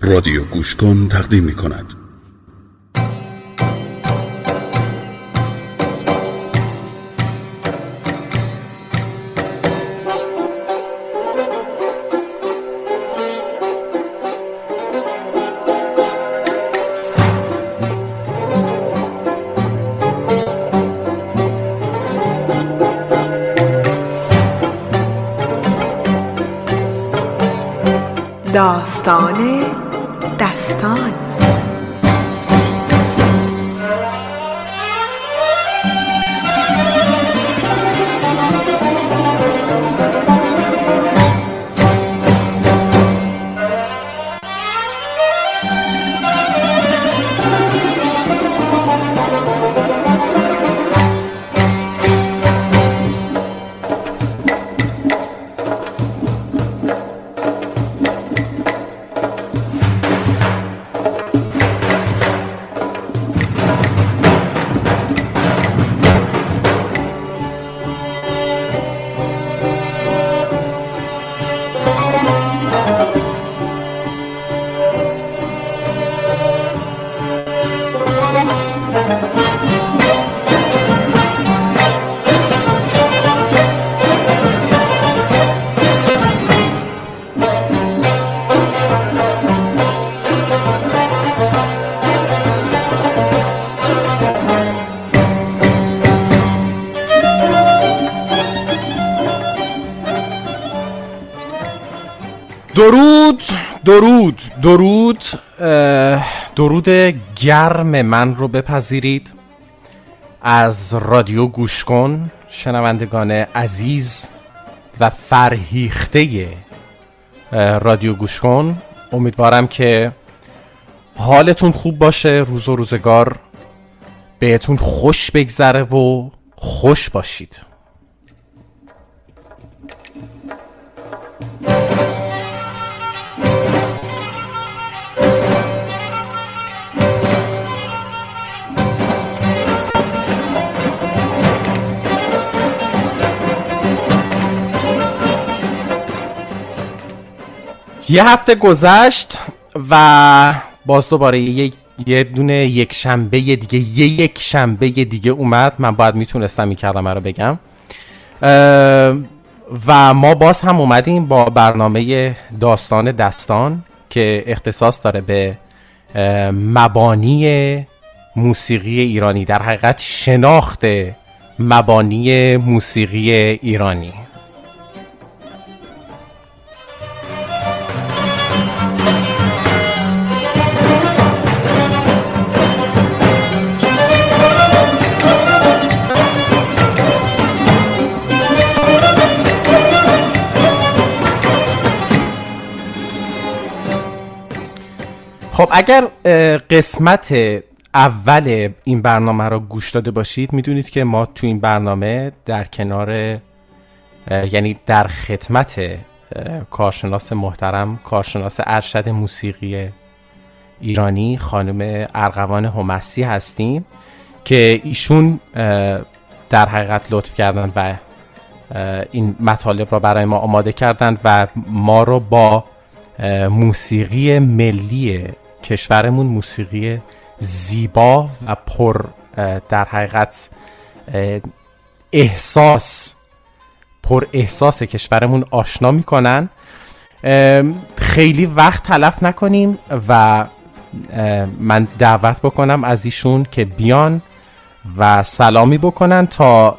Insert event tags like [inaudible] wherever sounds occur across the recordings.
رادیو گوشکن تقدیم می کند داستان درود درود درود گرم من رو بپذیرید. از رادیو گوش کن شنوندگان عزیز و فرهیخته رادیو گوش کن. امیدوارم که حالتون خوب باشه روز و روزگار. بهتون خوش بگذره و خوش باشید. یه هفته گذشت و باز دوباره یه, یه دونه یک شنبه دیگه یه یک شنبه دیگه اومد. من باید می‌تونستم این کلمه رو بگم. و ما باز هم اومدیم با برنامه داستان دستان که اختصاص داره به مبانی موسیقی ایرانی در حقیقت شناخت مبانی موسیقی ایرانی. خب اگر قسمت اول این برنامه رو گوش داده باشید می‌دونید که ما تو این برنامه در کنار یعنی در خدمت کارشناس محترم کارشناس ارشد موسیقی ایرانی خانم ارغوان همسی هستیم که ایشون در حقیقت لطف کردن و این مطالب را برای ما آماده کردند و ما رو با موسیقی ملی کشورمون موسیقی زیبا و پر در حقیقت احساس پر احساس کشورمون آشنا می‌کنن. خیلی وقت تلف نکنیم و من دعوت بکنم از ایشون که بیان و سلامی بکنن تا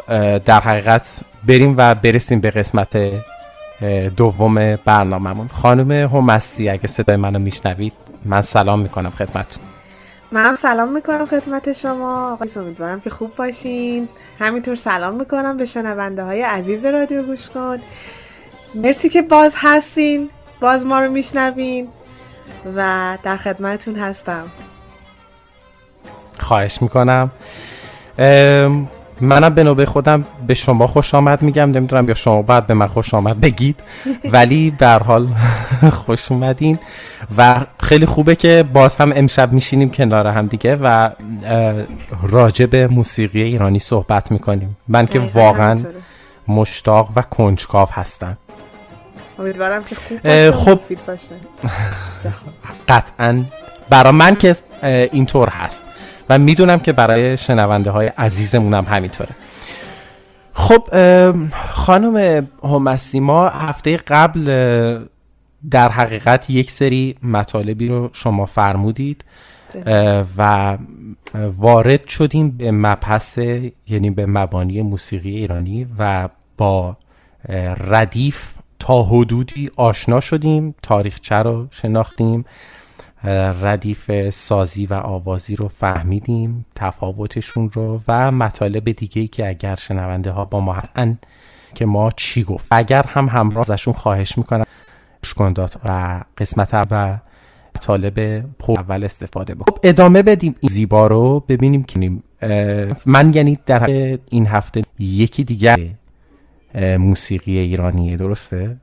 در حقیقت بریم و برسیم به قسمت دوم برنامهمون. خانم همستی اگه صدای منو میشنوید. من سلام می‌کنم خدمتتون. منم سلام می‌کنم خدمت شما. آقای امیدوارم که خوب باشین. همینطور سلام می‌کنم به شنونده های عزیز رادیو گوش کن. مرسی که باز هستین. باز ما رو میشنوین و در خدمتتون هستم. خواهش می‌کنم. منم به نوبه خودم به شما خوش آمد میگم. نمی‌دونم یا شما باید به من خوش آمد بگید. [laughs] ولی در حال [laughs] خوش اومدین و خیلی خوبه که باز هم امشب میشینیم کنار هم دیگه و راجع به موسیقی ایرانی صحبت می‌کنیم. من که واقعا مشتاق و کنجکاو هستم. امیدوارم که خوب باشه خب. [laughs] قطعا. برای من که اینطور هست. و می‌دونم که برای شنونده های عزیزمون هم همینطوره. خب خانم همسی ما هفته قبل در حقیقت یک سری مطالبی رو شما فرمودید و وارد شدیم به مبحث یعنی به مبانی موسیقی ایرانی و با ردیف تا حدودی آشنا شدیم تاریخچه رو شناختیم. ردیف سازی و آوازی رو فهمیدیم تفاوتشون رو و مطالب دیگه ای که اگر شنونده ها با ما هستن که ما چی گفت. اگر هم همراه ازشون خواهش می‌کنم شکندات و قسمت و طالب اول استفاده بکنم خب ادامه بدیم. این زیبا رو ببینیم که من یعنی در این هفته یکی دیگر موسیقی ایرانیه درسته؟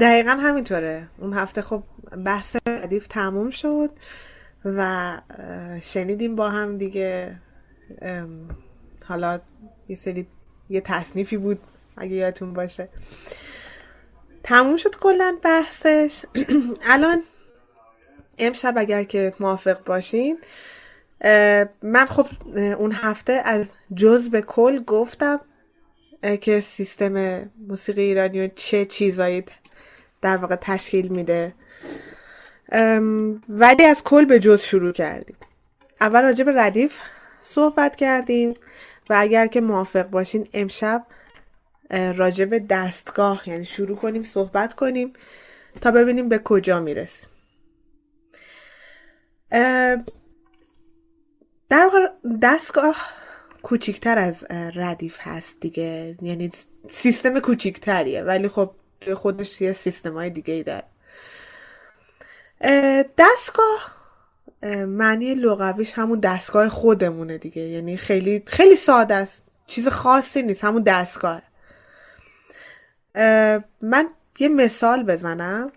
دقیقا همینطوره. اون هفته خب بحث ردیف تموم شد و شنیدیم با هم دیگه حالا یه سری یه تصنیفی بود اگه یادتون باشه. تموم شد کلا بحثش. [clears throat] الان امشب اگر که موافق باشین من خب اون هفته از جز به کل گفتم که سیستم موسیقی ایرانی چه چیزایی در واقع تشکیل میده. ولی از کل به جز شروع کردیم. اول راجع به ردیف صحبت کردیم و اگر که موافق باشین امشب راجع به دستگاه یعنی شروع کنیم صحبت کنیم تا ببینیم به کجا می‌رسیم. در واقع دستگاه کوچیکتر از ردیف هست دیگه. یعنی سیستم کوچیکتریه. ولی خب خودش یه سیستم های دیگه ای داره دستگاه معنی لغویش همون دستگاه خودمونه دیگه. یعنی خیلی خیلی ساده است. چیز خاصی نیست همون دستگاه. من یه مثال بزنم.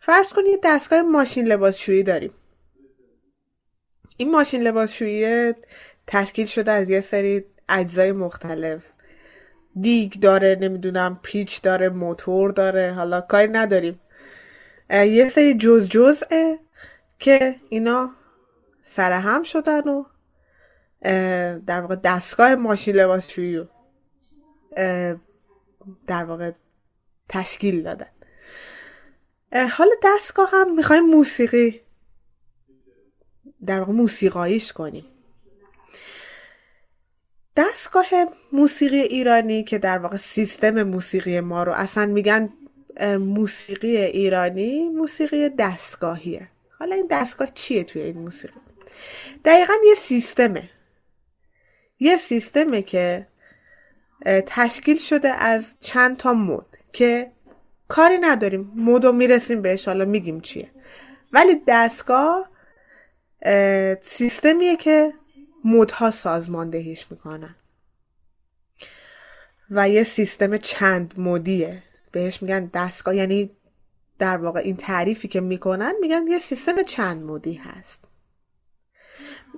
فرض کنید دستگاه ماشین لباسشویی داریم. این ماشین لباسشویی تشکیل شده از یه سری اجزای مختلف. دیگ داره نمی‌دونم پیچ داره موتور داره حالا کاری نداریم. یه سری جز جزه که اینا سر هم شدن و در واقع دستگاه ماشین لباسشویی رو در واقع تشکیل دادن. حالا دستگاه هم می‌خوایم موسیقی در واقع موسیقاییش کنیم. دستگاه موسیقی ایرانی که در واقع سیستم موسیقی ما رو اصلا میگن موسیقی ایرانی موسیقی دستگاهیه. حالا این دستگاه چیه توی این موسیقی؟ دقیقا یه سیستمه. یه سیستمه که تشکیل شده از چند تا مد که کاری نداریم. مدو می‌رسیم بهش حالا میگیم چیه. ولی دستگاه سیستمیه که مدها سازماندهیش می‌کنن. و یه سیستم چند مدیه بهش میگن دستگاه یعنی در واقع این تعریفی که می‌کنن میگن یه سیستم چند مدی هست.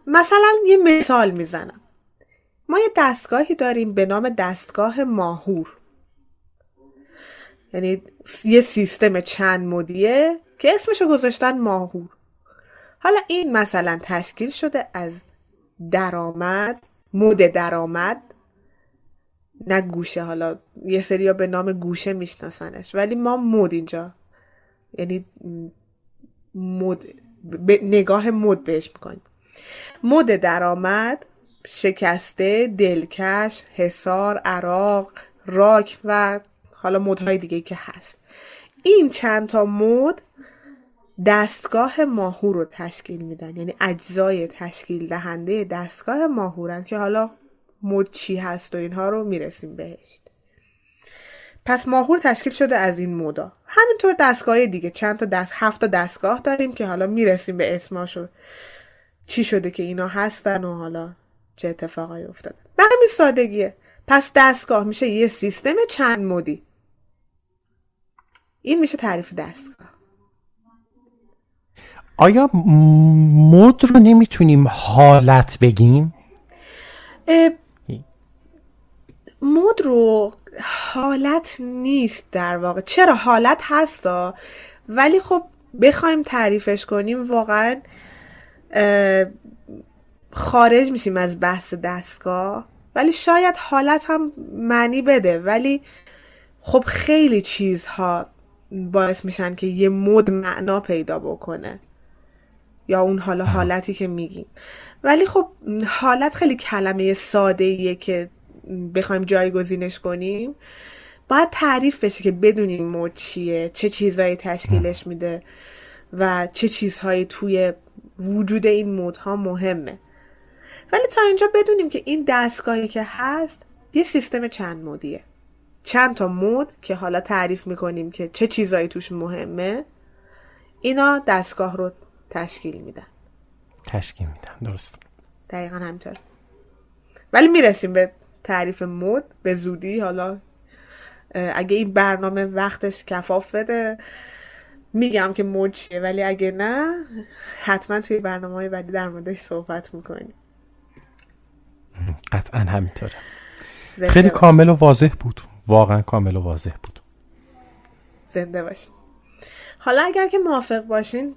مثلا یه مثال می‌زنم. ما یه دستگاهی داریم به نام دستگاه ماهور. یعنی یه سیستم چند مدیه که اسمشو گذاشتن ماهور. حالا این مثلا تشکیل شده از درآمد مد درآمد. نه گوشه حالا یه سری به نام گوشه میشناسنش ولی ما مد اینجا یعنی مد نگاه مد بهش می‌کنیم. مد درآمد شکسته دلکش حسار عراق راک و حالا مدهای دیگه که هست. این چند تا مد دستگاه ماهور رو تشکیل میدن. یعنی اجزای تشکیل دهنده دستگاه ماهورن که حالا مد هست و اینها رو می‌رسیم بهش پس ماهور تشکیل شده از این مودا همینطور دستگاه دیگه. چند تا دست هفت تا دستگاه داریم که حالا می‌رسیم به اسماشو. چی شده که اینا هستن و حالا چه اتفاقایی افتاده. به همین سادگیه. پس دستگاه میشه یه سیستم چند مودی این میشه تعریف دستگاه. آیا مد رو نمی‌تونیم حالت بگیم؟ مد رو حالت نیست در واقع. چرا حالت هستا ولی خب بخوایم تعریفش کنیم واقعا خارج میشیم از بحث دستگاه. ولی شاید حالت هم معنی بده. ولی خب خیلی چیزها باعث میشن که یه مد معنا پیدا بکنه. یا اون حالا حالتی که میگیم. ولی خب حالت خیلی کلمه ساده ایه که بخوایم جایگزینش کنیم. باید تعریف بشه که بدونیم مد چیه چه چیزهایی تشکیلش میده و چه چیزهایی توی وجود این مودها مهمه. ولی تا اینجا بدونیم که این دستگاهی که هست یه سیستم چند مودیه چند تا مود که حالا تعریف می‌کنیم که چه چیزایی توش مهمه اینا دستگاه رو تشکیل میدن. تشکیل میدن درست. دقیقا همینطور. ولی می‌رسیم به تعریف مود به زودی. حالا اگه این برنامه وقتش کفاف بده میگم که مود چیه. ولی اگه نه حتما توی برنامه های بعدی در موردش صحبت می‌کنیم. قطعا همینطوره. خیلی کامل و واضح بود. واقعا کامل و واضح بود. زنده باشین حالا اگر که موافق باشین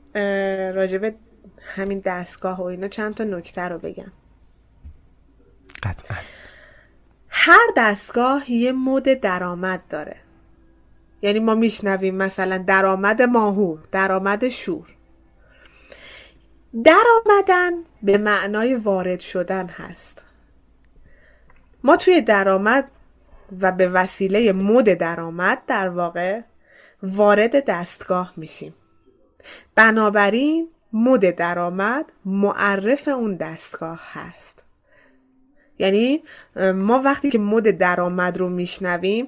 راجب همین دستگاه و اینا چند تا نکته رو بگم. قطعا. هر دستگاه یه مود درآمد داره. یعنی ما میشنویم مثلا درآمد ماهور درآمد شور. درآمدن به معنای وارد شدن هست. ما توی درآمد و به وسیله مود درآمد در واقع وارد دستگاه میشیم. بنابراین مود درآمد معرف اون دستگاه هست. یعنی ما وقتی که مود درآمد رو میشنویم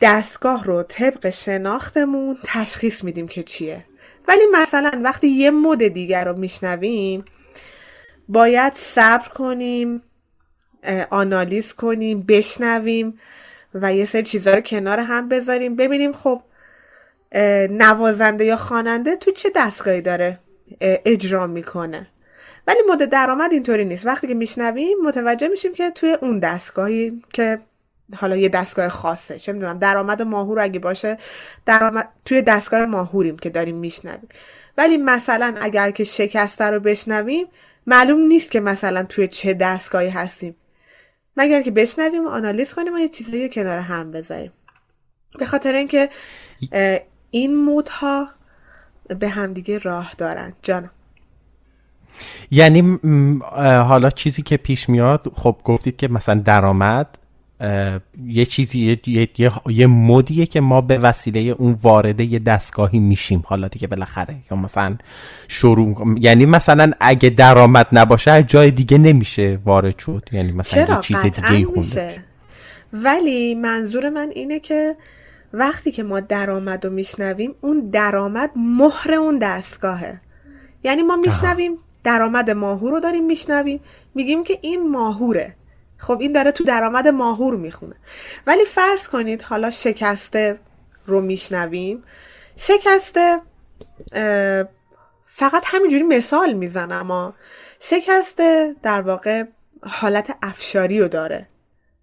دستگاه رو طبق شناختمون تشخیص میدیم که چیه. ولی مثلا وقتی یه مود دیگر رو میشنویم باید صبر کنیم آنالیز کنیم بشنویم و یه سری چیزها رو کنار هم بذاریم ببینیم خب نوازنده یا خواننده تو چه دستگاهی داره اجرا می‌کنه؟ ولی مود درآمد اینطوری نیست. وقتی که میشنویم متوجه میشیم که توی اون دستگاهی که حالا یه دستگاه خاصه چه می‌دونم درآمد ماهور اگه باشه درآمد توی دستگاه ماهوریم که داریم میشنویم. ولی مثلا اگر که شکسته رو بشنویم معلوم نیست که مثلا توی چه دستگاهی هستیم. مگر که بشنویم و آنالیز کنیم و یه چیزی کنار هم بذاریم. به خاطر اینکه این مودها به همدیگه راه دارن. جانم. یعنی حالا چیزی که پیش میاد خب گفتید که مثلا درآمد یه چیزی یه, یه،, یه مودیه که ما به وسیله اون وارده یه دستگاهی میشیم. حالا دیگه بالاخره. یا مثلا شروع یعنی مثلا اگه درآمد نباشه جای دیگه نمیشه وارد شد. یعنی مثلا چرا؟ یه چیز دیگه خونده ولی منظور من اینه که وقتی که ما درآمد رو میشنویم اون درآمد مهر اون دستگاهه. یعنی ما میشنویم درآمد ماهور رو داریم میشنویم میگیم که این ماهوره. خب این داره تو درآمد ماهور می‌خونه. ولی فرض کنید حالا شکسته رو میشنویم. شکسته فقط همینجوری مثال می‌زنم اما شکسته در واقع حالت افشاری رو داره.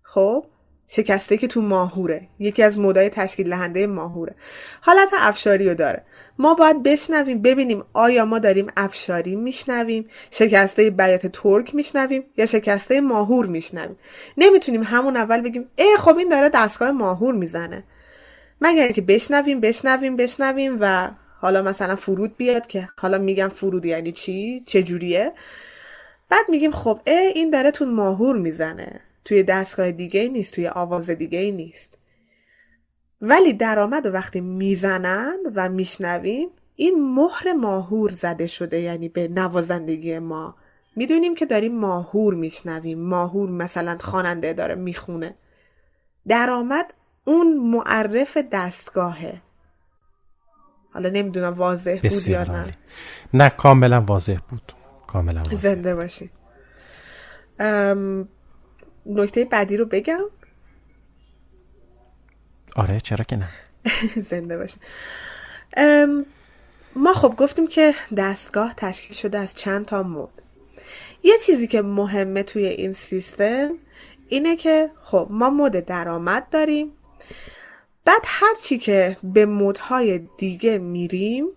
خب؟ شکسته که تو ماهوره. یکی از مودای تشکیل دهنده ماهوره. حالت افشاری رو داره. ما باید بشنویم ببینیم آیا ما داریم افشاری میشنویم شکسته بیات ترک میشنویم یا شکسته ماهور میشنویم. نمی‌تونیم همون اول بگیم ای خب این داره دستگاه ماهور می‌زنه. مگر که بشنویم بشنویم بشنویم و حالا مثلا فرود بیاد که حالا میگم فرود یعنی چی؟ چه جوریه؟ بعد میگیم خب ای این داره تو ماهور می‌زنه. توی دستگاه دیگه نیست توی آواز دیگه نیست. ولی درآمد و وقتی می‌زنن و میشنویم این مهر ماهور زده شده یعنی به نوازندگی ما. می‌دونیم که داریم ماهور میشنویم. ماهور مثلا خواننده داره می‌خونه. درآمد اون معرف دستگاهه. حالا نمی‌دونم واضح بود یا نه. نه کاملا واضح بود. کاملا واضح. زنده باشید. نکته بعدی رو بگم؟ آره چرا که نه. [laughs] زنده باشید ما خب گفتیم که دستگاه تشکیل شده از چند تا مود یه چیزی که مهمه توی این سیستم اینه که خب ما مود درآمد داریم. بعد هرچی که به مودهای دیگه میریم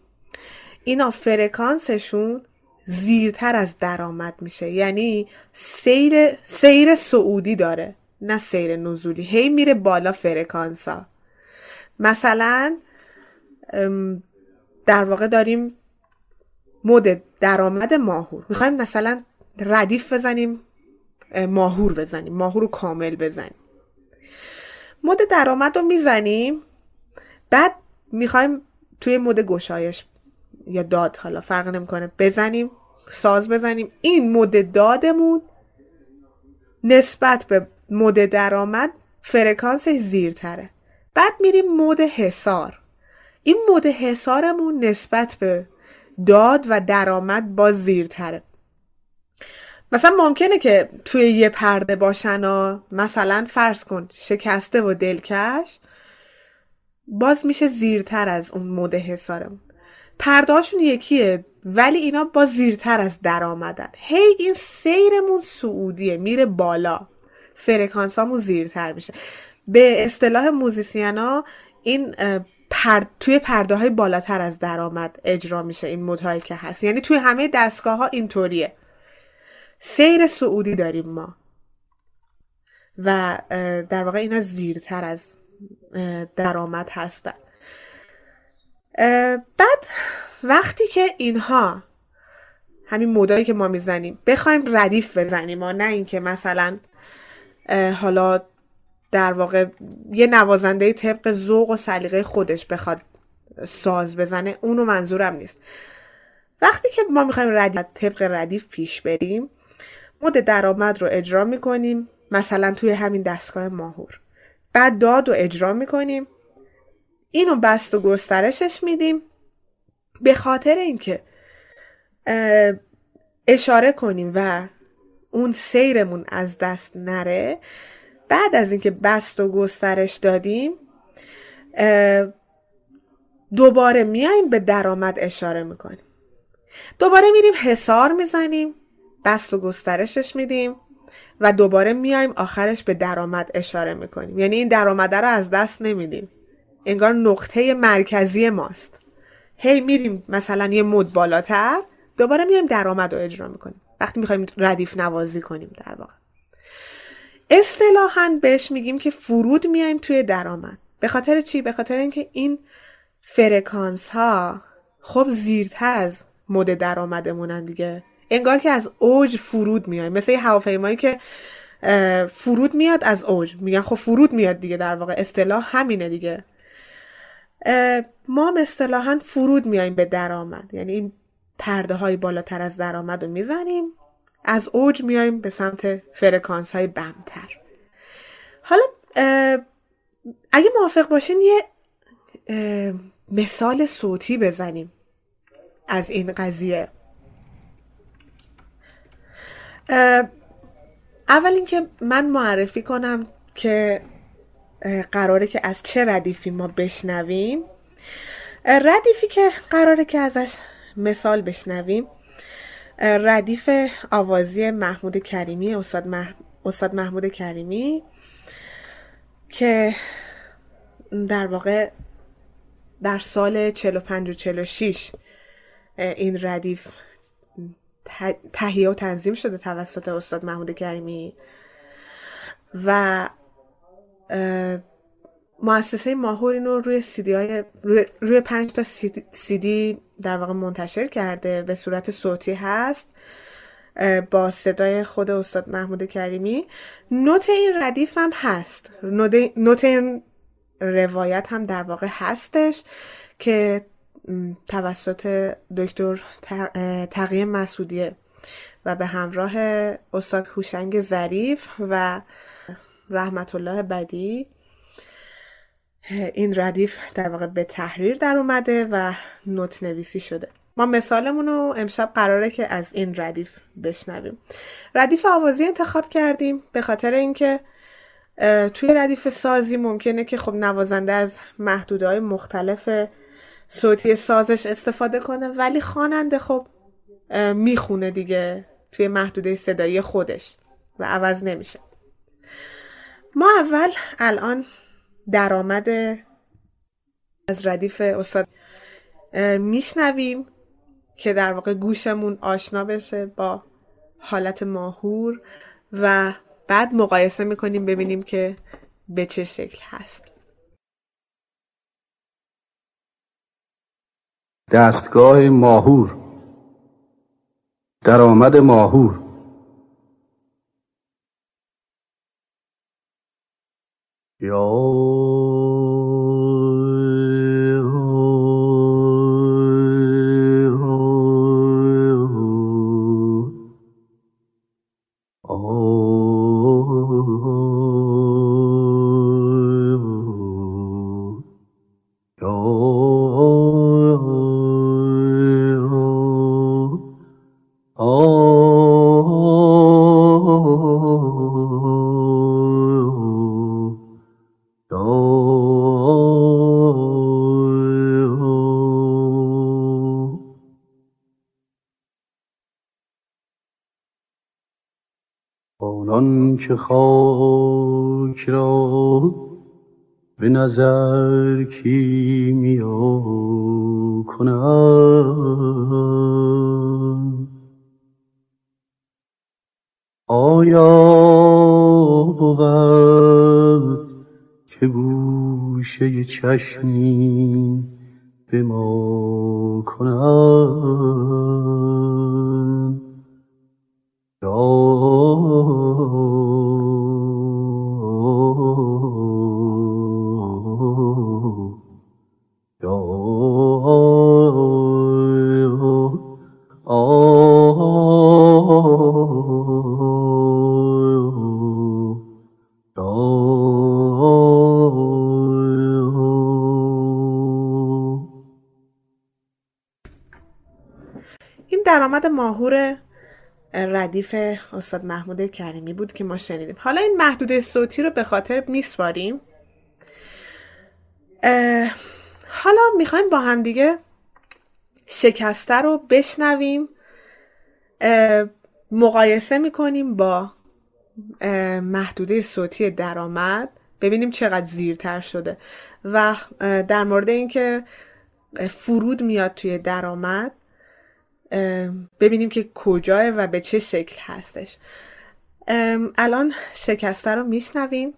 اینا فرکانسشون زیرتر از درآمد میشه. یعنی سیر سیر سعودی داره نه سیر نزولی. هی میره بالا فرکانسا. مثلا در واقع داریم مد درآمد ماهور. می‌خوایم مثلا ردیف بزنیم ماهور بزنیم ماهور رو کامل بزنیم. مد درآمد رو می‌زنیم بعد می‌خوایم توی مد گشایش یا داد حالا فرق نمی‌کنه. بزنیم ساز بزنیم. این مد دادمون نسبت به مد درآمد فرکانسش زیرتره. بعد میریم مد حسار این مد حسارمون نسبت به داد و درآمد باز زیرتره. مثلا ممکنه که توی یه پرده باشن و مثلا فرض کن شکسته و دلکش باز میشه زیرتر از اون مد حسارمون پردهاشون یکیه ولی اینا با زیرتر از در آمدن. هی این سیرمون سعودیه میره بالا. فرکانسامون زیرتر میشه. به اصطلاح موزیسیانا این پر... توی پرده های بالاتر از درآمد اجرا میشه این مدهایی که هست. یعنی توی همه دستگاه ها اینطوریه. سیر سعودی داریم ما. و در واقع اینا زیرتر از درآمد هستن. بعد وقتی که اینها همین مودایی که ما می‌زنیم بخوایم ردیف بزنیم و نه اینکه مثلا حالا در واقع یه نوازنده طبق ذوق و سلیقه خودش بخواد ساز بزنه اونو منظورم نیست. وقتی که ما می‌خوایم ردیف طبق ردیف پیش بریم مد درآمد رو اجرا می‌کنیم مثلا توی همین دستگاه ماهور. بعد داد رو اجرا می‌کنیم. اینو بست و گسترشش میدیم. به خاطر اینکه اشاره کنیم و اون سیرمون از دست نره بعد از اینکه بست و گسترش دادیم دوباره میایم به درآمد اشاره می‌کنیم. دوباره میریم حسار می‌زنیم بست و گسترشش میدیم و دوباره میایم آخرش به درآمد اشاره می‌کنیم. یعنی این درآمده رو از دست نمیدیم. انگار نقطه مرکزی ماست. هی میریم مثلا یه مد بالاتر دوباره میایم درآمد رو اجرا می‌کنیم. وقتی می‌خوایم ردیف نوازی کنیم در واقع. اصطلاحا بهش میگیم که فرود میایم توی درآمد. به خاطر چی؟ به خاطر اینکه این فرکانس ها خب زیرتر از مد درآمدمونن دیگه. انگار که از اوج فرود میایم. مثل هواپیمایی که فرود میاد از اوج. میگن خب فرود میاد دیگه در واقع. اصطلاح همینه دیگه. ما اصطلاحا فرود میایم به درآمد. یعنی این پرده های بالاتر از درآمد رو می‌زنیم. از اوج میایم به سمت فرکانس های بمتر حالا اگه موافق باشین یه مثال صوتی بزنیم از این قضیه. اول اینکه من معرفی کنم که قراره که از چه ردیفی ما بشنویم؟ ردیفی که قراره که ازش مثال بشنویم ردیف آوازی محمود کریمی استاد, مح... استاد محمود کریمی که در واقع در سال 45 و 46 این ردیف تهیه و تنظیم شده توسط استاد محمود کریمی و مؤسسه ماهور اینو روی سیدی های روی, روی پنج تا سیدی در واقع منتشر کرده به صورت صوتی هست با صدای خود استاد محمود کریمی. نوت این ردیف هم هست. نوت این روایت هم در واقع هستش که توسط دکتر تقیه مسعودیه و به همراه استاد هوشنگ ظریف و رحمت الله بدی. این ردیف در واقع به تحریر در اومده و نوت نویسی شده. ما مثالمون رو امشب قراره که از این ردیف بشنویم. ردیف آوازی انتخاب کردیم به خاطر اینکه توی ردیف سازی ممکنه که خب نوازنده از محدودهای مختلف صوتی سازش استفاده کنه ولی خواننده خب می‌خونه دیگه توی محدوده صدایی خودش و عوض نمیشه. ما اول الان درآمد از ردیف استاد میشنویم که در واقع گوشمون آشنا بشه با حالت ماهور و بعد مقایسه می‌کنیم ببینیم که به چه شکل هست. دستگاه ماهور. درآمد ماهور. 有。یا که خاک را به نظر کیمیا کنم آیا بود که گوشه چشمی درآمد ماهور ردیف استاد محمود کریمی بود که ما شنیدیم. حالا این محدوده صوتی رو به خاطر میسپاریم. حالا می‌خوایم با هم دیگه شکسته رو بشنویم. مقایسه می‌کنیم با محدوده صوتی درآمد. ببینیم چقدر زیرتر شده. و در مورد اینکه فرود میاد توی درآمد ببینیم که کجاه و به چه شکل هستش. الان شکسته رو میشنویم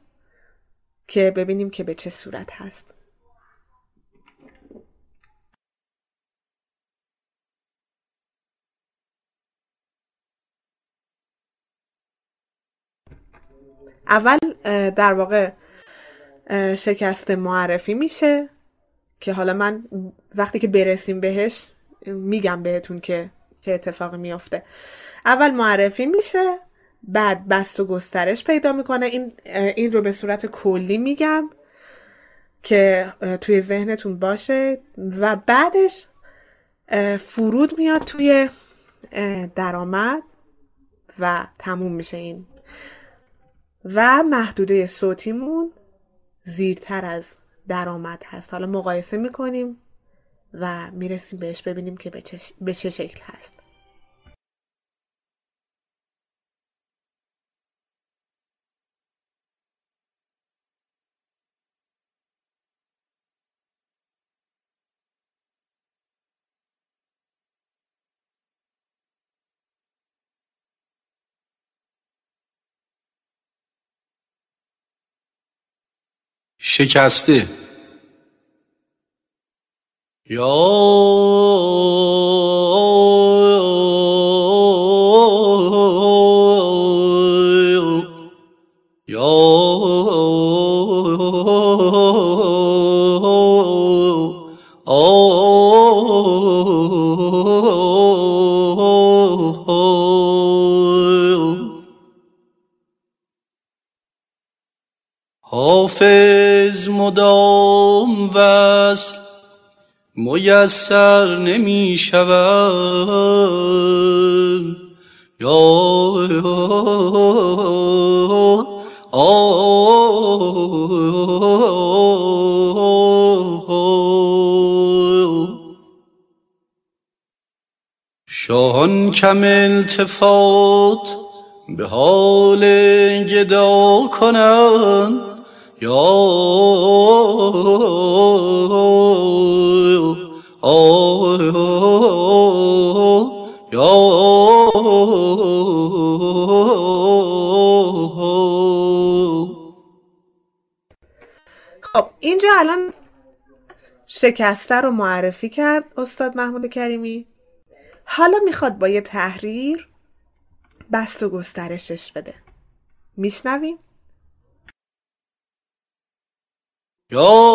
که ببینیم که به چه صورت هست. اول در واقع شکست معرفی میشه که حالا من وقتی که برسیم بهش میگم بهتون که چه اتفاقی میافته. اول معرفی میشه بعد بست و گسترش پیدا می‌کنه. این این رو به صورت کلی میگم که توی ذهنتون باشه. و بعدش فرود میاد توی درآمد و تموم میشه این. و محدوده صوتیمون زیرتر از درآمد هست. حالا مقایسه می‌کنیم. و می‌رسیم بهش ببینیم که به چه شکل هست. شکسته. حافظ مدام میسر نمی شود. یا شاهان کم التفات به حال گدا oh, یا خب اینجا الان شکسته رو معرفی کرد استاد محمود کریمی. حالا می‌خواد با یه تحریر بست و گسترشش بده. میشنویم؟ یا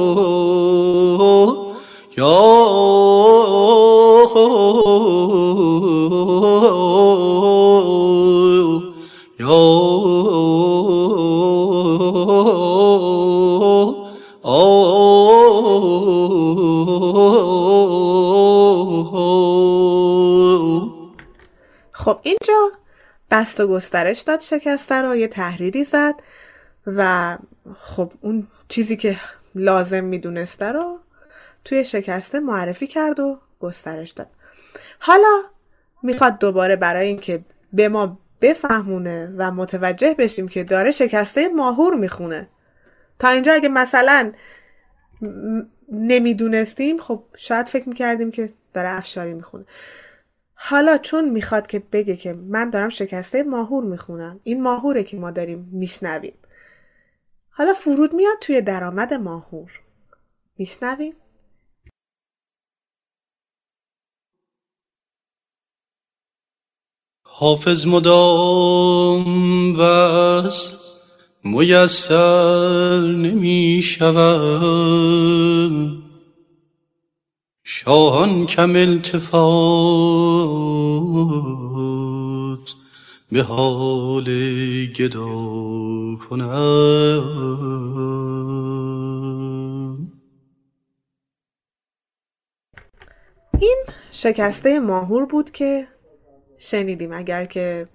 خب اینجا بست و گسترش داد شکسته رو یه تحریری زد و خب اون چیزی که لازم می‌دونسته رو توی شکسته معرفی کرد و گسترش داد. حالا می‌خواد دوباره برای اینکه به ما بفهمونه و متوجه بشیم که داره شکسته ماهور می‌خونه. تا اینجا اگه مثلا نمی‌دونستیم خب شاید فکر می‌کردیم که داره افشاری می‌خونه. حالا چون می‌خواد که بگه که من دارم شکسته ماهور می‌خونم این ماهوره که ما داریم میشنویم. حالا فرود میاد توی درآمد ماهور. میشنویم؟ حافظ مدام وصل میسر نمی شاهان کم التفات به حال گدا کنند این شکسته ماهور بود که شنیدیم اگر که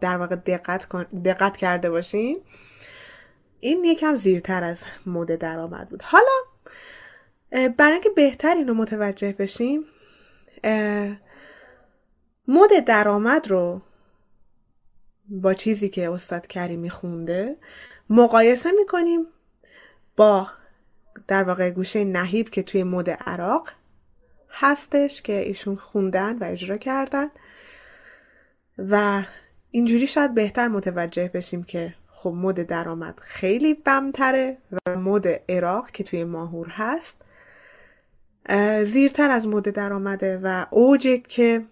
در واقع دقت, دقت کرده باشین. این یکم زیرتر از مد درآمد بود. حالا برای اینکه بهتر اینو متوجه بشیم مد درآمد رو با چیزی که استاد کریمی خونده مقایسه می‌کنیم با در واقع گوشه نهیب که توی مد عراق هستش که ایشون خوندن و اجرا کردن و اینجوری شاید بهتر متوجه بشیم که خب مد درآمد خیلی بمتره و مد عراق که توی ماهور هست زیرتر از مد درآمده و اوج که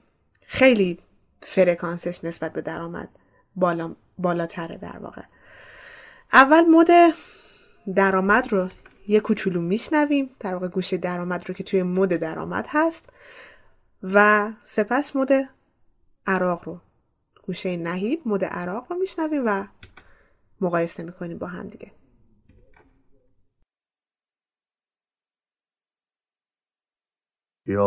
خیلی فرکانسش نسبت به درآمد بالا بالاتره در واقع. اول مد درآمد رو یه کوچولو میشنویم در واقع گوشه درآمد رو که توی مد درآمد هست و سپس مد عراق رو گوشه نهیب مد عراق رو میشنویم و مقایسه می‌کنیم با هم دیگه. یا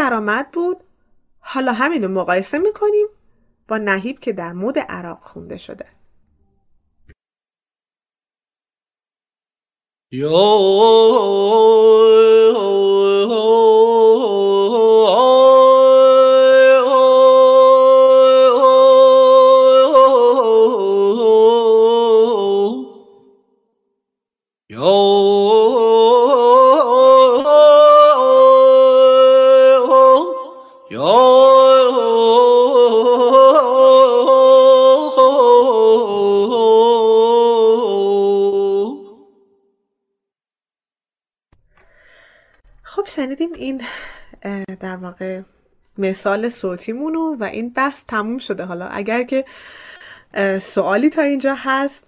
درآمد بود. حالا همین رو مقایسه می‌کنیم با نهیب که در مود عراق خونده شده. یا مثال صوتیمونو و این بحث تموم شده. حالا اگر که سوالی تا اینجا هست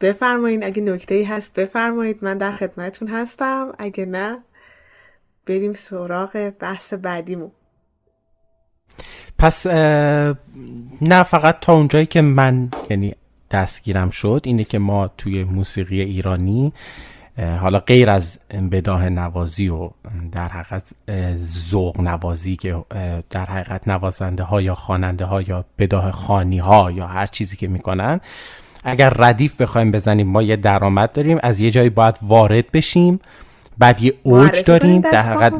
بفرمایید اگه نکته ای هست بفرمایید. من در خدمتتون هستم. اگه نه بریم سراغ بحث بعدیمون. پس نه فقط تا اونجایی که من یعنی دستگیرم شد اینه که ما توی موسیقی ایرانی حالا غیر از بداه نوازی و در حقیقت ذوق نوازی که در حقیقت نوازنده ها یا خواننده ها یا بداه خانی ها یا هر چیزی که می‌کنن اگر ردیف بخوایم بزنیم ما یه درآمد داریم از یه جایی باید وارد بشیم بعد یه اوج داریم در حقیقت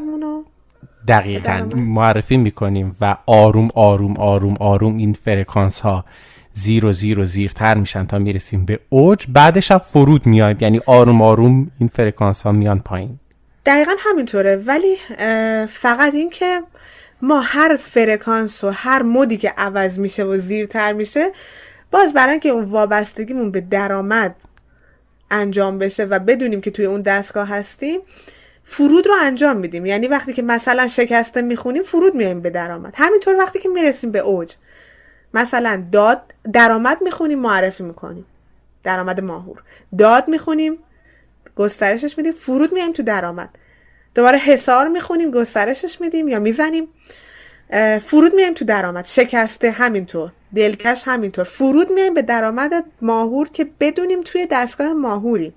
دقیقا معرفی می‌کنیم و آروم آروم آروم آروم این فرکانس ها زیر و زیر و زیرتر میشن تا می‌رسیم به اوج. بعدش هم فرود میایم یعنی آروم آروم این فرکانس ها میان پایین. دقیقا همینطوره. ولی فقط این که ما هر فرکانس و هر مودی که عوض میشه و زیرتر میشه باز برای که اون وابستگیمون به درآمد انجام بشه و بدونیم که توی اون دستگاه هستیم فرود رو انجام میدیم. یعنی وقتی که مثلا شکسته می‌خونیم فرود میایم به درآمد. همینطور وقتی که می‌رسیم به اوج. مثلا داد درآمد می‌خونیم معرفی می‌کنیم. درآمد ماهور. داد می‌خونیم گسترشش میدیم فرود میایم تو درآمد. دوباره حسار می‌خونیم گسترشش میدیم یا می‌زنیم فرود میایم تو درآمد. شکسته همینطور دلکش همینطور. فرود میایم به درآمد ماهور که بدونیم توی دستگاه ماهوریم.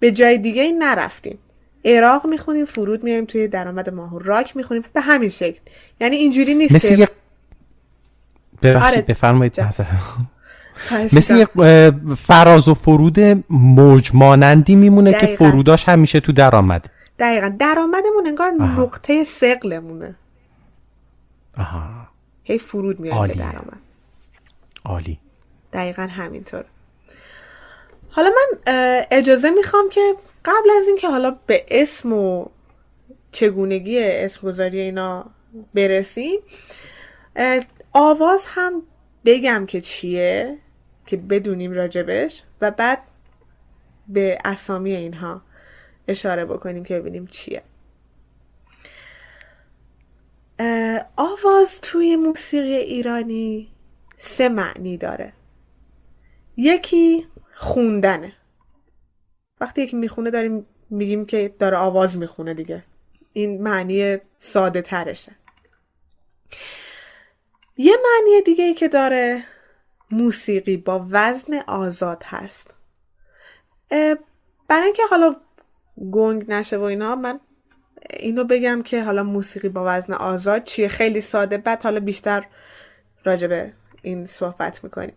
به جای دیگه ای نرفتیم. عراق می‌خونیم فرود میایم توی درآمد ماهور. راک می‌خونیم به همین شکل. یعنی اینجوری نیست مثل یه ببخشید آره. بفرمایید مثل یه فراز و فرود موج مانندی میمونه که فروداش همیشه تو درآمد دقیقا. درآمدمون انگار نقطه سقلمونه آها. هی فرود میاد به درآمد. عالی. دقیقا همینطور. حالا من اجازه می‌خوام که قبل از اینکه حالا به اسم و چگونگی اسم گذاری اینا برسیم آواز هم بگم که چیه که بدونیم راجبش و بعد به اسامی اینها اشاره بکنیم که ببینیم چیه. آواز توی موسیقی ایرانی سه معنی داره. یکی خوندنه. وقتی یکی می‌خونه داریم میگیم که داره آواز می‌خونه دیگه. این معنی ساده ترشه. یه معنی دیگه ای که داره موسیقی با وزن آزاد هست. برای اینکه حالا گنگ نشه و اینا من اینو بگم که حالا موسیقی با وزن آزاد چیه؟ خیلی ساده بعد حالا بیشتر راجبه این صحبت می‌کنیم.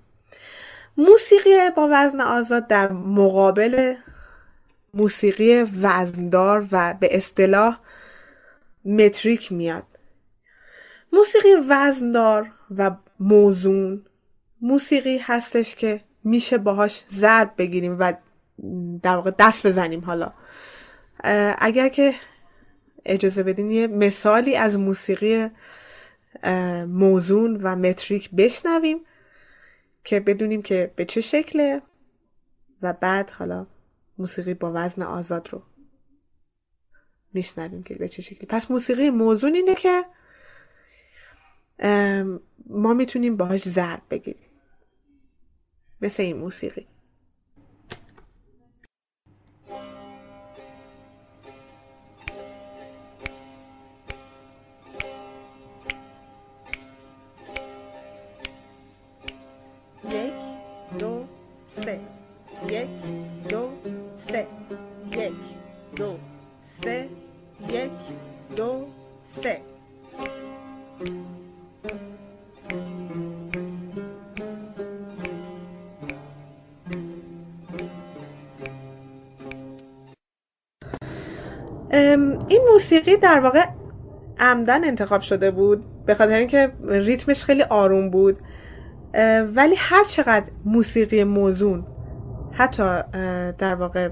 موسیقی با وزن آزاد در مقابل موسیقی وزندار و به اصطلاح متریک میاد. موسیقی وزندار و موزون. موسیقی هستش که میشه باهاش ضرب بگیریم و در واقع دست بزنیم حالا. اگر که اجازه بدین یه مثالی از موسیقی موزون و متریک بشنویم که بدونیم که به چه شکله و بعد حالا موسیقی با وزن آزاد رو میشنویم که به چه شکلی. پس موسیقی موزون اینه که ما می‌تونیم باهاش ضرب بگیریم. مثل این موسیقی. موسیقی در واقع عمدن انتخاب شده بود به خاطر اینکه ریتمش خیلی آروم بود ولی هر چقدر موسیقی موزون حتی در واقع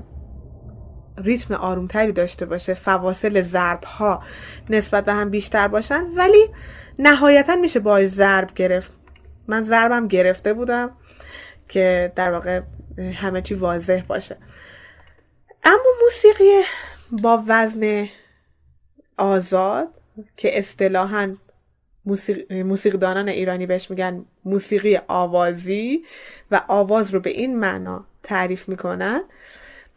ریتم آرومتری داشته باشه فواصل ضرب ها نسبت به هم بیشتر باشن ولی نهایتا میشه باش ضرب گرفت. من ضربم گرفته بودم که در واقع همه چی واضح باشه. اما موسیقی با وزن آزاد که اصطلاحا موسیقی موسیقیدانان ایرانی بهش میگن موسیقی آوازی و آواز رو به این معنا تعریف می‌کنن.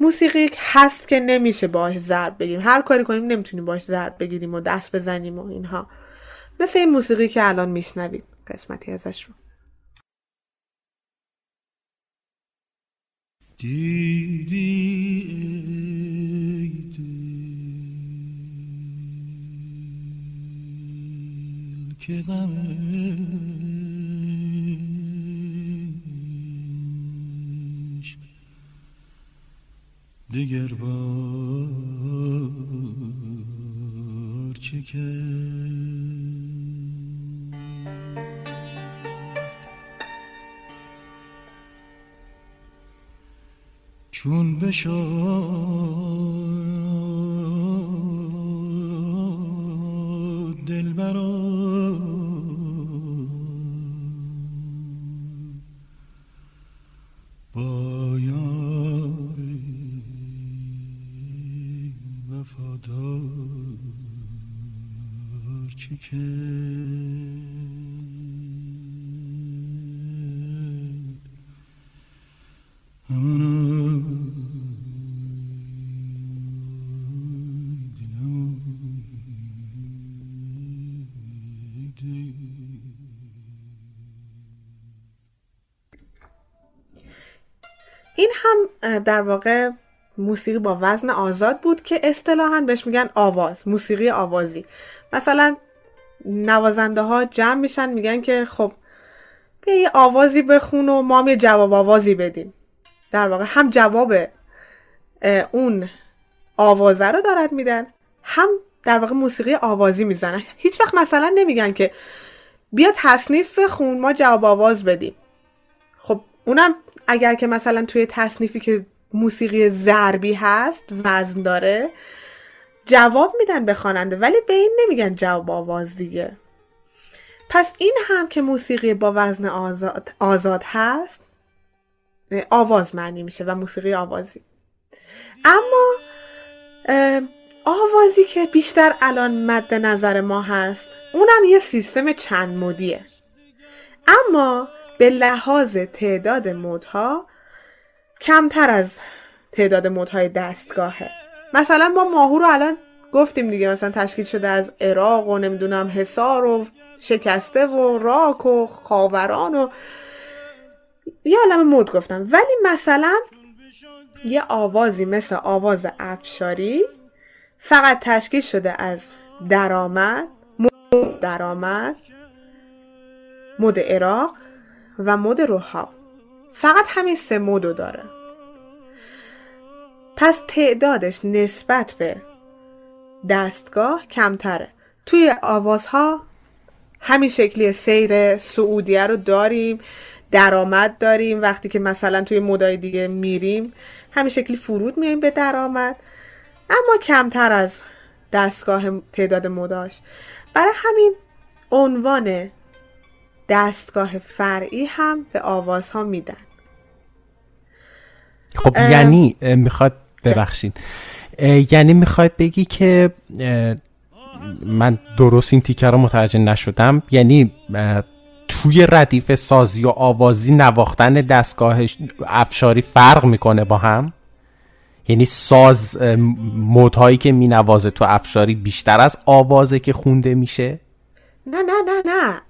موسیقی هست که نمیشه باش ضرب بگیریم. هر کاری کنیم نمی‌تونیم باش ضرب بگیریم و دست بزنیم و اینها. مثل این موسیقی که الان میشنوید قسمتی ازش رو. دیدی که غمش دیگر بار چه چون بشد دل برا با یار وفادار چه این در واقع موسیقی با وزن آزاد بود که اصطلاحا بهش میگن آواز موسیقی آوازی. مثلا نوازنده ها جمع میشن میگن که خب بیا یه آوازی بخون و ما هم یه جواب آوازی بدیم. در واقع هم جواب اون آوازه رو دارن میدن هم در واقع موسیقی آوازی می‌زنن. هیچ وقت مثلا نمیگن که بیا تصنیف بخون ما جواب آواز بدیم. خب اونم اگر که مثلا توی تصنیفی که موسیقی ضربی هست وزن داره جواب میدن به خواننده ولی به این نمیگن جواب آواز دیگه. پس این هم که موسیقی با وزن آزاد, آزاد هست آواز معنی میشه و موسیقی آوازی. اما آوازی که بیشتر الان مد نظر ما هست اونم یه سیستم چند مودیه. اما به لحاظ تعداد مودها کمتر از تعداد مودهای دستگاهه. مثلا ما ماهو رو الان گفتیم دیگه مثلا تشکیل شده از عراق و نمی‌دونم حصار و شکسته و راک و خاوران و یه عالم مود گفتم. ولی مثلا یه آوازی مثل آواز افشاری فقط تشکیل شده از درآمد مود درآمد مود عراق و مود روحا. فقط همین سه مودو داره. پس تعدادش نسبت به دستگاه کمتره. توی آوازها همین شکلی سیر سعودیه رو داریم درآمد داریم وقتی که مثلا توی مودای دیگه میریم همین شکلی فرود میایم به درآمد. اما کمتر از دستگاه تعداد موداش برای همین عنوان دستگاه فرعی هم به آوازها میدن. خب یعنی می‌خواد ببخشید. یعنی می‌خواد بگی که من درست این تیکه رو متوجه نشدم. یعنی توی ردیف سازی و آوازی نواختن دستگاه افشاری فرق می‌کنه با هم؟ یعنی ساز مودهایی که مینوازه تو افشاری بیشتر از آوازه که خونده میشه؟ نه نه نه نه.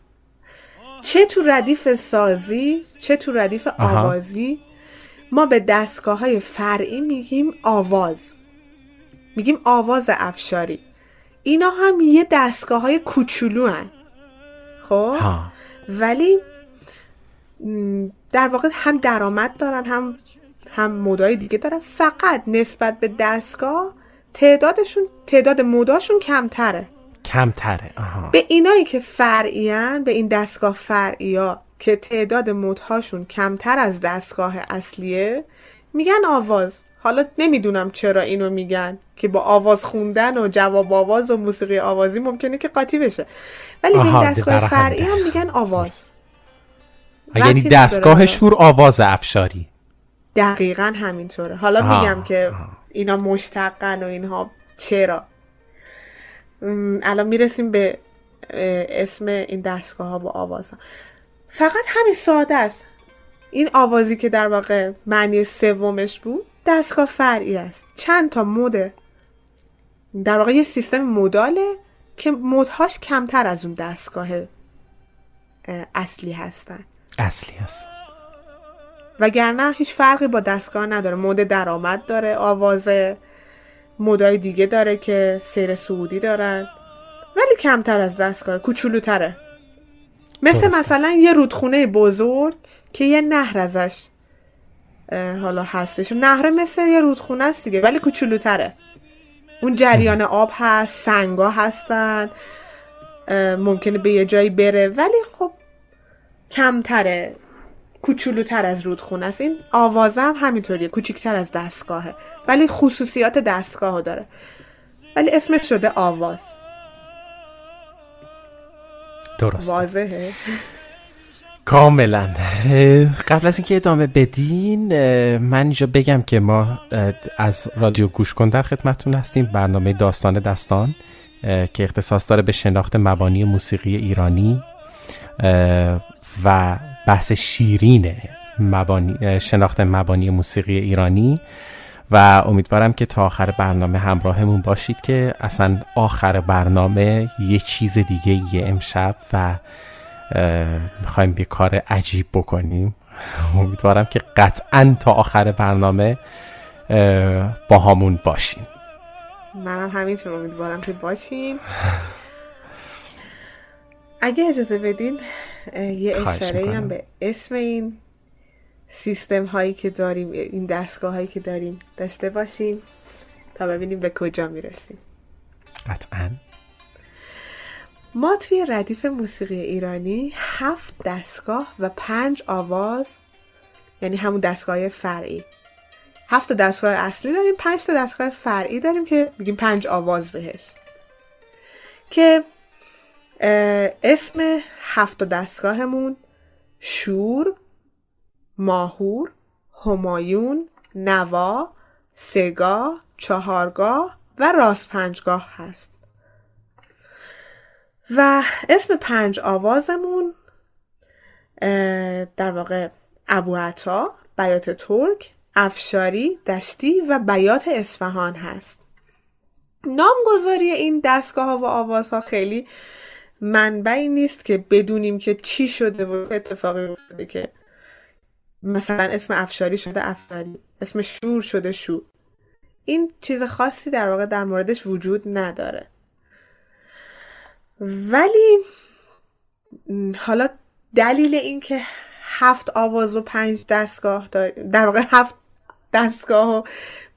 چه تو ردیف سازی چه تو ردیف آوازی ما به دستگاه های فرعی میگیم آواز. میگیم آواز افشاری. اینا هم یه دستگاه های کوچولو هن. خب؟ ولی در واقع هم درآمد دارن هم هم مودای دیگه دارن. فقط نسبت به دستگاه تعدادشون تعداد موداشون کمتره. کمتره. آها. به اینایی که فرعیان به این دستگاه فرعی ها که تعداد مودهاشون کمتر از دستگاه اصلیه میگن آواز. حالا نمی‌دونم چرا اینو میگن که با آواز خوندن و جواب آواز و موسیقی آوازی ممکنه که قاطی بشه. ولی به این دستگاه فرعی هم میگن آواز. یعنی دستگاه شور آواز افشاری. دقیقا همینطوره. حالا آها. میگم که اینا مشتقن و اینها چرا؟ الان می‌رسیم به اسم این دستگاه ها و آواز ها. فقط همین ساده است. این آوازی که در واقع معنی سومش بود دستگاه فرعی است. چند تا مود در واقع یه سیستم موداله که مودهاش کمتر از اون دستگاه اصلی هستن. اصلی هست وگرنه هیچ فرقی با دستگاه نداره. مود درآمد داره آواز مودای دیگه داره که سیر سعودی دارن. ولی کمتر از دستگاه کوچولوتره. مثل درسته. مثلا یه رودخونه بزرگ که یه نهر ازش حالا هستش. نهر مثل یه رودخونه است دیگه ولی کوچولوتره. اون جریان آب هست سنگا هستن ممکنه به یه جایی بره. ولی خب کمتره. کوچولوتر از رودخونه است. این آوازه هم همینطوریه کوچیکتر از دستگاهه ولی خصوصیات دستگاه داره. ولی اسمش شده آواز. درست واضحه. کاملا. قبل از اینکه ادامه بدین من اینجا بگم که ما از رادیو گوش کن در خدمتتون هستیم. برنامه داستان دستان که اختصاص داره به شناخت مبانی موسیقی ایرانی و بحث شیرین مبانی شناخت مبانی موسیقی ایرانی و امیدوارم که تا آخر برنامه همراهمون باشید که اصلا آخر برنامه یه چیز دیگه یه امشب و می‌خوایم یه کار عجیب بکنیم. [laughs] امیدوارم که قطعا تا آخر برنامه با همون باشین. منم همینطور امیدوارم که باشین. اگه اجازه بدین یه اشاره هم. به اسم این سیستم هایی که داریم این دستگاه هایی که داریم داشته باشیم تا ببینیم به کجا می‌رسیم. قطعا. ما توی ردیف موسیقی ایرانی هفت دستگاه و پنج آواز یعنی همون دستگاه فرعی. هفت دستگاه اصلی داریم پنج تا دستگاه فرعی داریم که میگیم پنج آواز بهش. که اسم هفت دستگاهمون شور ماهور همایون نوا سگاه چهارگاه و راست پنجگاه هست. و اسم پنج آوازمون در واقع ابو عطا بیات ترک افشاری دشتی و بیات اصفهان هست. نامگذاری این دستگاه ها و آوازها خیلی منبعی نیست که بدونیم که چی شده و اتفاقی افتاده که مثلا اسم افشاری شده افشاری اسم شور شده شور. این چیز خاصی در واقع در موردش وجود نداره. ولی حالا دلیل این که هفت آواز و پنج دستگاه داریم در واقع هفت دستگاه و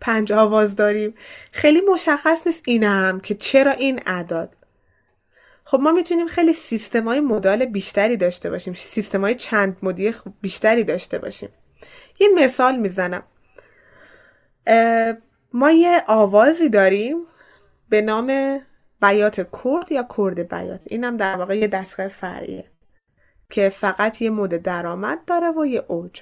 پنج آواز داریم خیلی مشخص نیست این هم که چرا این اعداد. خب ما می‌تونیم خیلی سیستم های مدال بیشتری داشته باشیم سیستم های چند مدی بیشتری داشته باشیم. یه مثال می‌زنم. ما یه آوازی داریم به نام بیات کرد یا کرد بیات. اینم در واقع یه دستگاه فرعیه که فقط یه مود درآمد داره و یه اوج.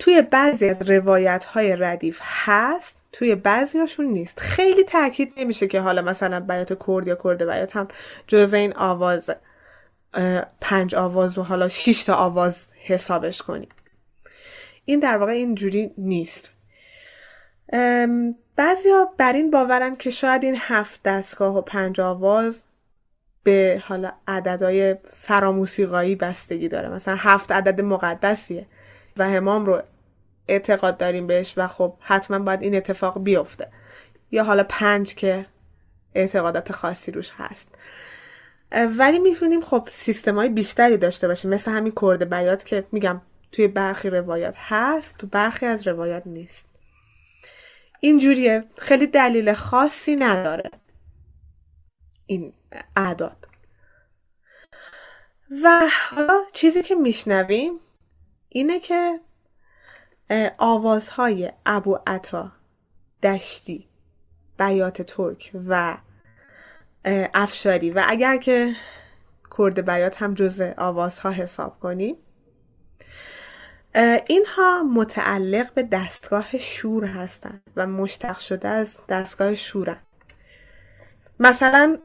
توی بعضی از روایت های ردیف هست توی بعضی هاشون نیست. خیلی تاکید نمیشه که حالا مثلا بیات کرد یا کرد بیات هم جز این آواز پنج آواز و حالا شش تا آواز حسابش کنیم. این در واقع اینجوری نیست. بعضی ها بر این باورن که شاید این هفت دستگاه و پنج آواز به حالا عددهای فراموسیقایی بستگی داره. مثلا هفت عدد مقدسیه. و همام رو اعتقاد داریم بهش و خب حتما باید این اتفاق بیفته. یا حالا پنج که اعتقادات خاصی روش هست. ولی می‌تونیم خب سیستم های بیشتری داشته باشیم. مثل همین کرد بیات که میگم توی برخی روایات هست تو برخی از روایات نیست. اینجوریه خیلی دلیل خاصی نداره این اعداد. و حالا چیزی که میشنویم اینه که آوازهای ابو عطا دشتی بیات ترک و افشاری. و اگر که کرد بیات هم جزء آوازها حساب کنیم اینها متعلق به دستگاه شور هستند و مشتق شده از دستگاه شورن. مثلا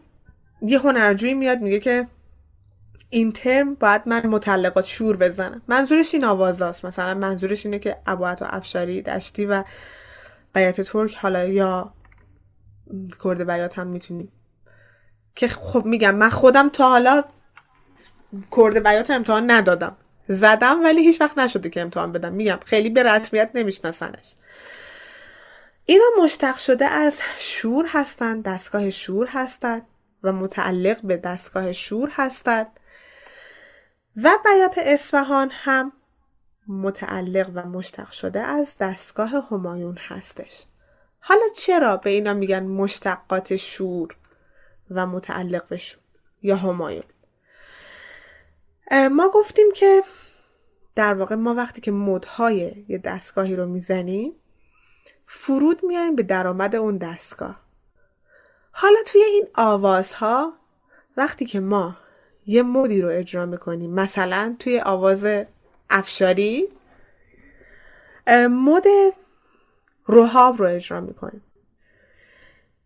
یه هنرجویی میاد میگه که این ترم باید من متعلقات شور بزنم. منظورش این آوازاست مثلا منظورش اینه که ابوعت و افشاری دشتی و بیات ترک حالا یا کرد بیات هم می‌تونیم. که خب میگم من خودم تا حالا کرد بیات امتحان ندادم. زدم ولی هیچ وقت نشده که امتحان بدم. میگم خیلی به رسمیت نمیشناسنش. اینا مشتق شده از شور هستند دستگاه شور هستند و متعلق به دستگاه شور هستند و بیات اصفهان هم متعلق و مشتق شده از دستگاه همایون هستش. حالا چرا به اینا میگن مشتقات شور و متعلق به شور یا همایون؟ ما گفتیم که در واقع ما وقتی که مدهای یه دستگاهی رو می‌زنیم فرود میایم به درآمد اون دستگاه. حالا توی این آوازها وقتی که ما یه مودی رو اجرا می‌کنیم مثلا توی آواز افشاری مود روحاب رو اجرا می‌کنیم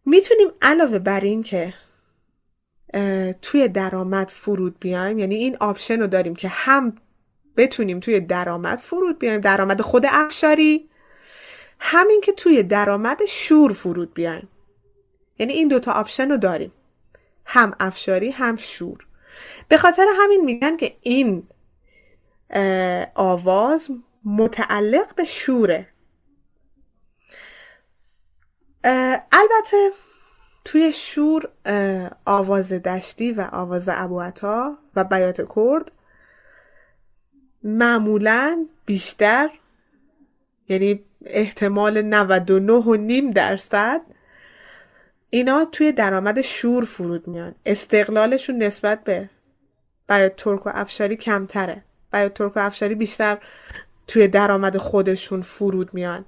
می‌تونیم علاوه بر این که توی درآمد فرود بیایم یعنی این option رو داریم که هم بتونیم توی درآمد فرود بیایم درآمد خود افشاری همین که توی درآمد شور فرود بیایم. یعنی این دوتا option رو داریم. هم افشاری هم شور. به خاطر همین میگن که این آواز متعلق به شوره. البته توی شور آواز دشتی و آواز ابوعتا و بیات کرد معمولا بیشتر یعنی احتمال 99 و نیم درصد اینا توی درآمد شور فرود میان. استقلالشون نسبت به بیات ترک و افشاری کمتره. بیات ترک و افشاری بیشتر توی درآمد خودشون فرود میان.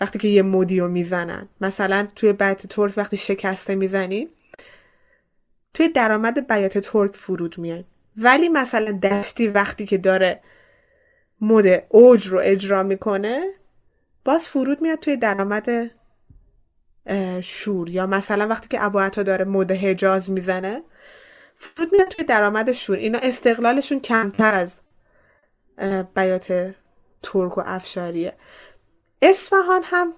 وقتی که یه مودیو می‌زنن. مثلا توی بیات ترک وقتی شکسته می‌زنی توی درآمد بیات ترک فرود میان. ولی مثلا دشتی وقتی که داره مود اوج رو اجرا می‌کنه باز فرود میاد توی درآمد شور. یا مثلا وقتی که ابوعتا داره مود حجاز می‌زنه فرود میاد توی درآمد شور. اینا استقلالشون کمتر از بیات ترک و افشاریه. اصفهان هم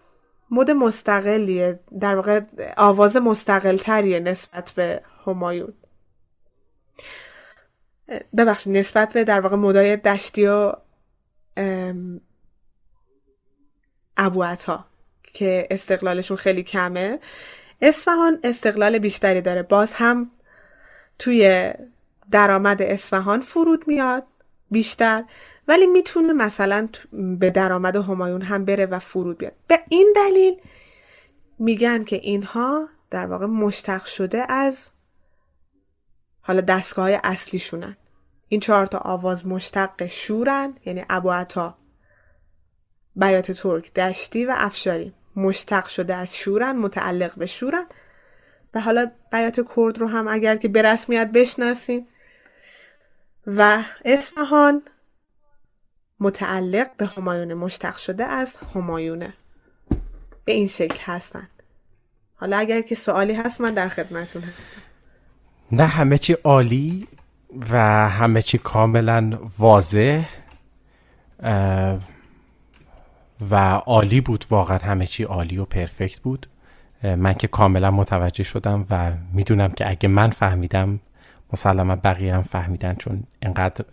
مود مستقلیه. در واقع آواز مستقل تریه نسبت به همایون. ببخشید نسبت به در واقع مدای دشتی و ابوعتا که استقلالشون خیلی کمه. اصفهان استقلال بیشتری داره. باز هم توی درآمد اصفهان فرود میاد بیشتر ولی می‌تونه مثلا به درآمد همایون هم بره و فرود بیاد. به این دلیل میگن که اینها در واقع مشتق شده از حالا دستگاه های اصلیشونن. این چهار تا آواز مشتق شورن یعنی ابوعتا بیات ترک دشتی و افشاری. مشتق شده از شورن متعلق به شورن. و حالا بیات کرد رو هم اگر که به رسمیت بشناسیم. و اصفهان متعلق به همایون مشتق شده از همایونه. به این شکل هستن. حالا اگر که سوالی هست من در خدمتون نه همه چی عالی و همه چی کاملا واضح. و عالی بود. واقعا همه چی عالی و پرفکت بود. من که کاملا متوجه شدم و می‌دونم که اگه من فهمیدم مسلما بقیه هم فهمیدن چون انقدر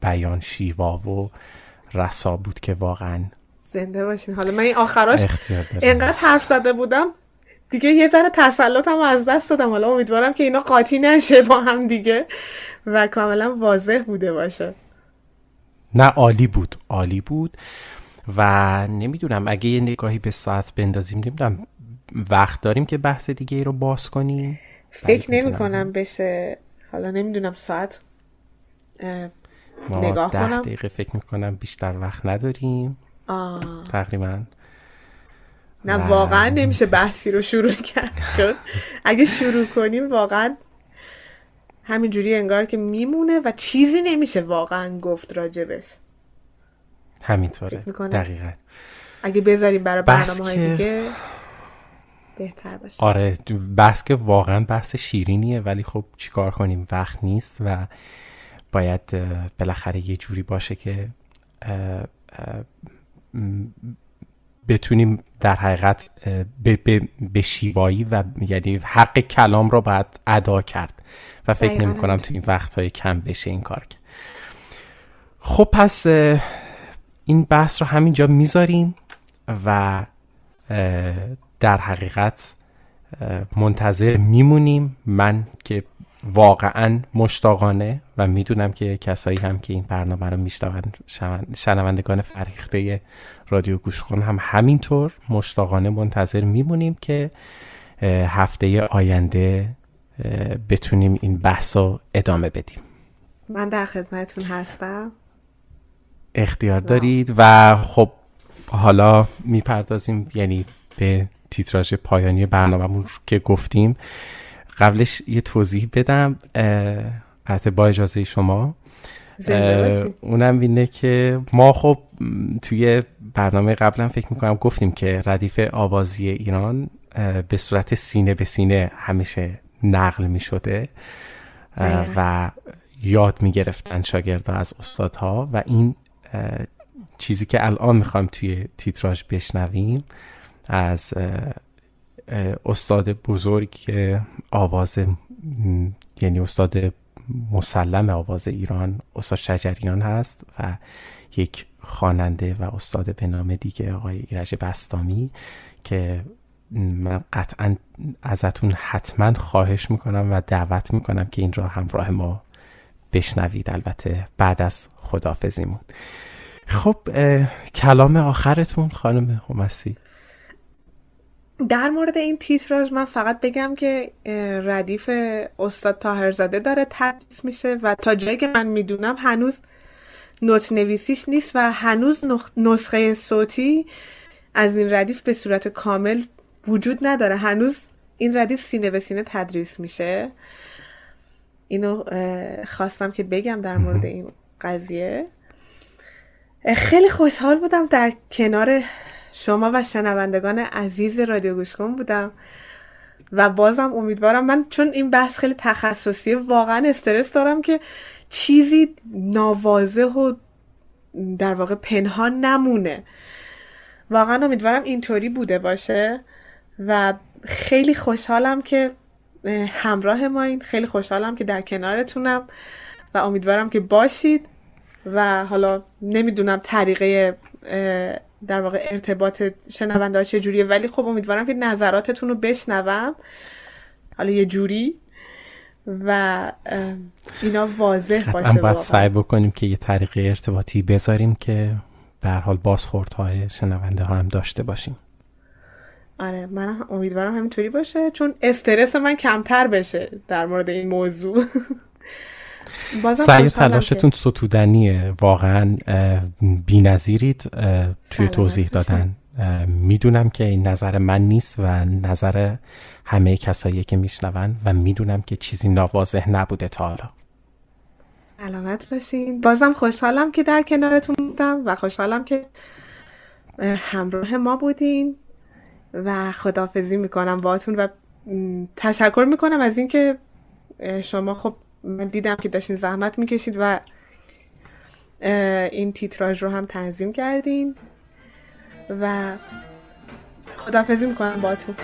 بیان شیوا و رسا بود که واقعا زنده باشین. حالا من این آخراش انقدر حرف زده بودم. دیگه یه ذره تسلطم از دست دادم. حالا امیدوارم که اینا قاطی نشه با هم دیگه و کاملا واضح بوده باشه. نه عالی بود. عالی بود. و نمی‌دونم اگه یه نگاهی به ساعت بندازیم نمی‌دونم وقت داریم که بحث دیگه ای رو باز کنیم؟ فکر نمی کنم بشه. حالا نمی‌دونم ساعت ما نگاه ده کنم. دقیقه فکر می‌کنم بیشتر وقت نداریم. آه. تقریبا. نه و- واقعا نمیشه بحثی رو شروع کرد. [laughs] چون اگه شروع کنیم واقعا همینجوری انگار که میمونه و چیزی نمیشه واقعا گفت راجبش. همینطوره. دقیقا. اگه بذاریم برای برنامه های دیگه بهتر باشه. آره بحث که واقعا بحث شیرینیه ولی خب چیکار کنیم؟ وقت نیست و باید بالاخره یه جوری باشه که بتونیم در حقیقت به, به, به شیوایی و یعنی حق کلام رو باید ادا کرد. و فکر نمی کنم. تو این وقتهای کم بشه این کار کرد خب پس این بحث رو همینجا می‌ذاریم و در حقیقت منتظر میمونیم. من که واقعا مشتاقانه و می‌دونم که کسایی هم که این برنامه رو میشنون شنوندگان فرهیخته رادیو گوش کن هم همینطور مشتاقانه منتظر میمونیم که هفته آینده بتونیم این بحث رو ادامه بدیم. من در خدمتتون هستم. اختیار دارید و خب حالا می‌پردازیم یعنی به تیتراژ پایانی برنامهمون که گفتیم. قبلش یه توضیح بدم البته با اجازه شما. اونم اینه که ما خب توی برنامه قبلا فکر می‌کنم گفتیم که ردیف آوازی ایران به صورت سینه به سینه همیشه نقل می‌شده. و یاد می‌گرفتن شاگردها از استادها و این چیزی که الان می‌خوایم توی تیتراژ بشنویم از استاد بزرگ آواز یعنی استاد مسلم آواز ایران استاد شجریان هست و یک خواننده و استاد به نام دیگه آقای ایرج بستامی که من قطعا ازتون حتما خواهش می‌کنم و دعوت می‌کنم که این را همراه ما بشنوید. البته بعد از خدافزیمون خب کلام آخرتون خانم همسی در مورد این تیتراژ من فقط بگم که ردیف استاد تاهرزاده داره تدریس میشه و تا جایی که من می‌دونم هنوز نوت نویسیش نیست و هنوز نسخه صوتی از این ردیف به صورت کامل وجود نداره. هنوز این ردیف سینه به سینه تدریس میشه. اینو خواستم که بگم در مورد این قضیه. خیلی خوشحال بودم در کنار شما و شنوندگان عزیز رادیو گوش کن بودم و بازم امیدوارم. من چون این بحث خیلی تخصصیه واقعا استرس دارم که چیزی ناواضح و در واقع پنهان نمونه. واقعا امیدوارم اینطوری بوده باشه و خیلی خوشحالم که همراه ما این. خیلی خوشحالم که در کنارتونم و امیدوارم که باشید و حالا نمی‌دونم طریقه در واقع ارتباط شنونده ها چجوریه ولی خب امیدوارم که نظراتتون رو بشنوم. حالا یه جوری و اینا واضح باشه باید. سعی بکنیم که یه طریق ارتباطی بذاریم که به هر حال بازخوردهای شنونده ها هم داشته باشیم. آره من هم امیدوارم همینطوری باشه چون استرس من کمتر بشه در مورد این موضوع. [laughs] سعی تلاشتون ستودنیه واقعا بی نظیرید توی توضیح. دادن. می‌دونم که این نظر من نیست و نظر همه کسایی که میشنون و می‌دونم که چیزی ناواضح نبوده تا حالا. که سلامت باشین. بازم خوشحالم که در کنارتون بودم و خوشحالم که اه، همراه ما بودین. و خداحافظی می‌کنم باهاتون و تشکر می‌کنم از اینکه شما خب من دیدم که داشتین زحمت می‌کشید و این تیتراژ رو هم تنظیم کردین و خداحافظی می‌کنم باهاتون.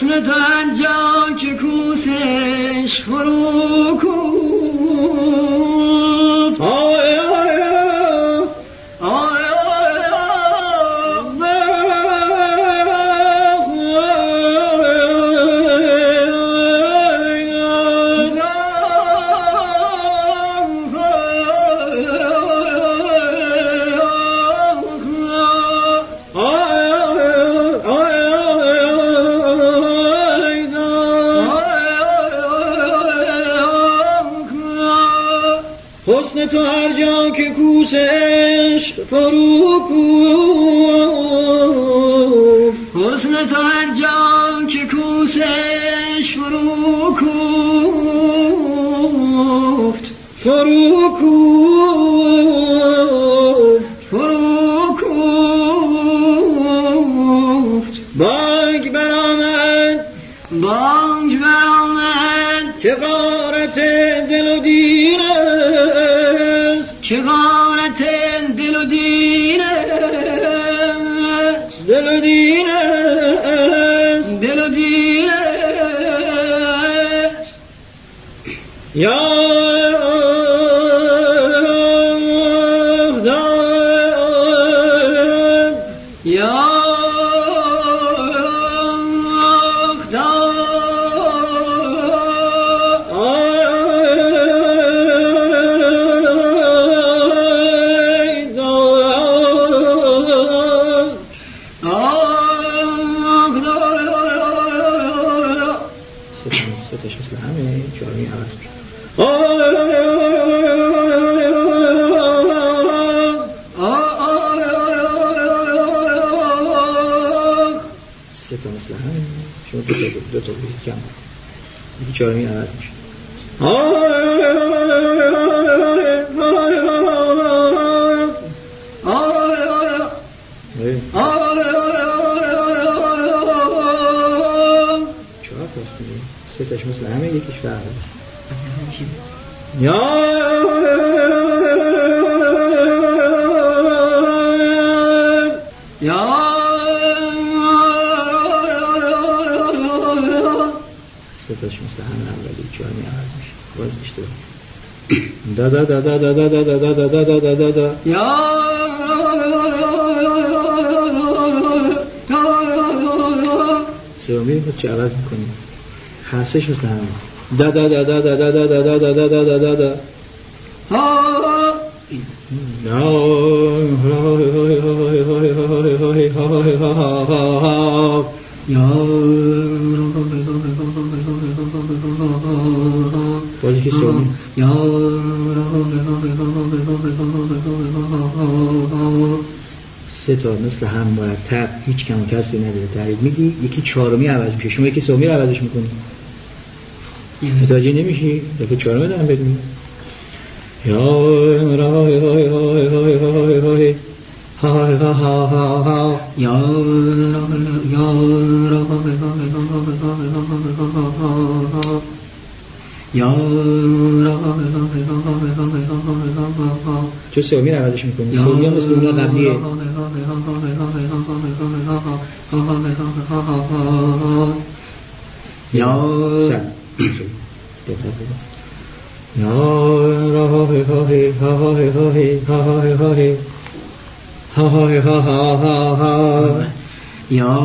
حسن هر جا که کوسش فرو دو تا دو تا کم یکی چهارمی عوض میشه. چهار دیگه سه تاش مثل همه یکیش فرق یا اشتباه دا دا دا دا دا دا دا دا دا دا دا دا دا دا یا سومی رو چه عوض می‌کنیم خاصش مثل همه دا دا دا دا دا دا دا دا دا دا دا دا دا دا باز یکی سومی سه تا مثل هم مرتب هیچ کم و کسری نداره. تایید میدی؟ یکی چهارمی عوض میشه. شما یکی سومی عوضش می‌کنی. متوجه نمیشی؟ دفعه چهارمی دارم میگم یا ها ها ها ها یا یا یا چه سومی رو عوضش می‌کنی سومی هم مثل اون قبلیه یا یا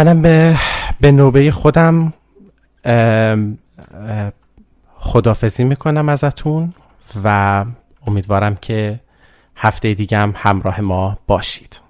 منم به, به نوبه خودم خدافزی می‌کنم ازتون و امیدوارم که هفته دیگه هم همراه ما باشید.